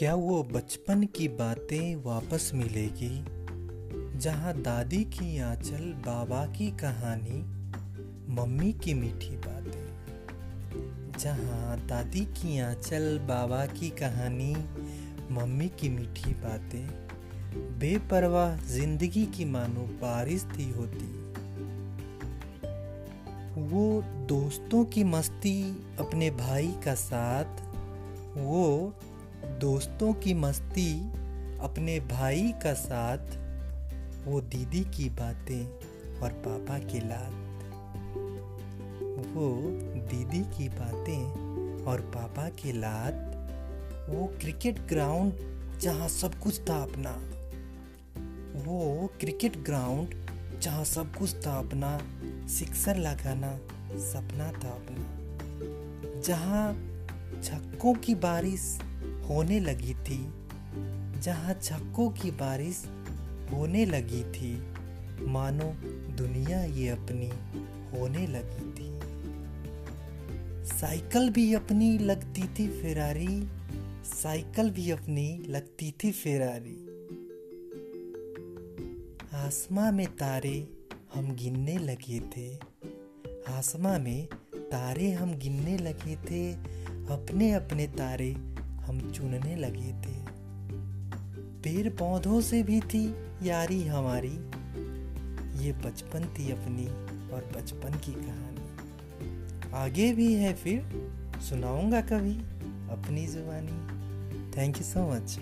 क्या वो बचपन की बातें वापस मिलेगी? जहाँ दादी की आंचल, बाबा की कहानी, मम्मी की मीठी बातें। जहाँ दादी की आंचल, बाबा की कहानी, मम्मी की मीठी बातें। बेपरवाह ज़िंदगी की मानो बारिश थी होती। वो दोस्तों की मस्ती अपने भाई का साथ, वो दोस्तों की मस्ती अपने भाई का साथ, वो दीदी की बातें और पापा की लात। वो दीदी की बातें और पापा की लात, वो क्रिकेट ग्राउंड जहाँ सब कुछ था अपना। वो क्रिकेट ग्राउंड जहाँ सब कुछ था अपना, सिक्सर लगाना सपना था अपना। जहाँ छक्कों की बारिश होने लगी थी, जहाँ छक्कों की बारिश होने लगी थी। मानो दुनिया ये अपनी होने लगी थी। साइकिल भी अपनी लगती थी फेरारी, साइकिल भी अपनी लगती थी फेरारी। आसमां में तारे हम गिनने लगे थे, आसमां में तारे हम गिनने लगे थे अपने अपने तारे हम चुनने लगे थे। पेड़ पौधों से भी थी यारी हमारी। ये बचपन थी अपनी और बचपन की कहानी। आगे भी है फिर, सुनाऊँगा कभी अपनी जुबानी। Thank you so much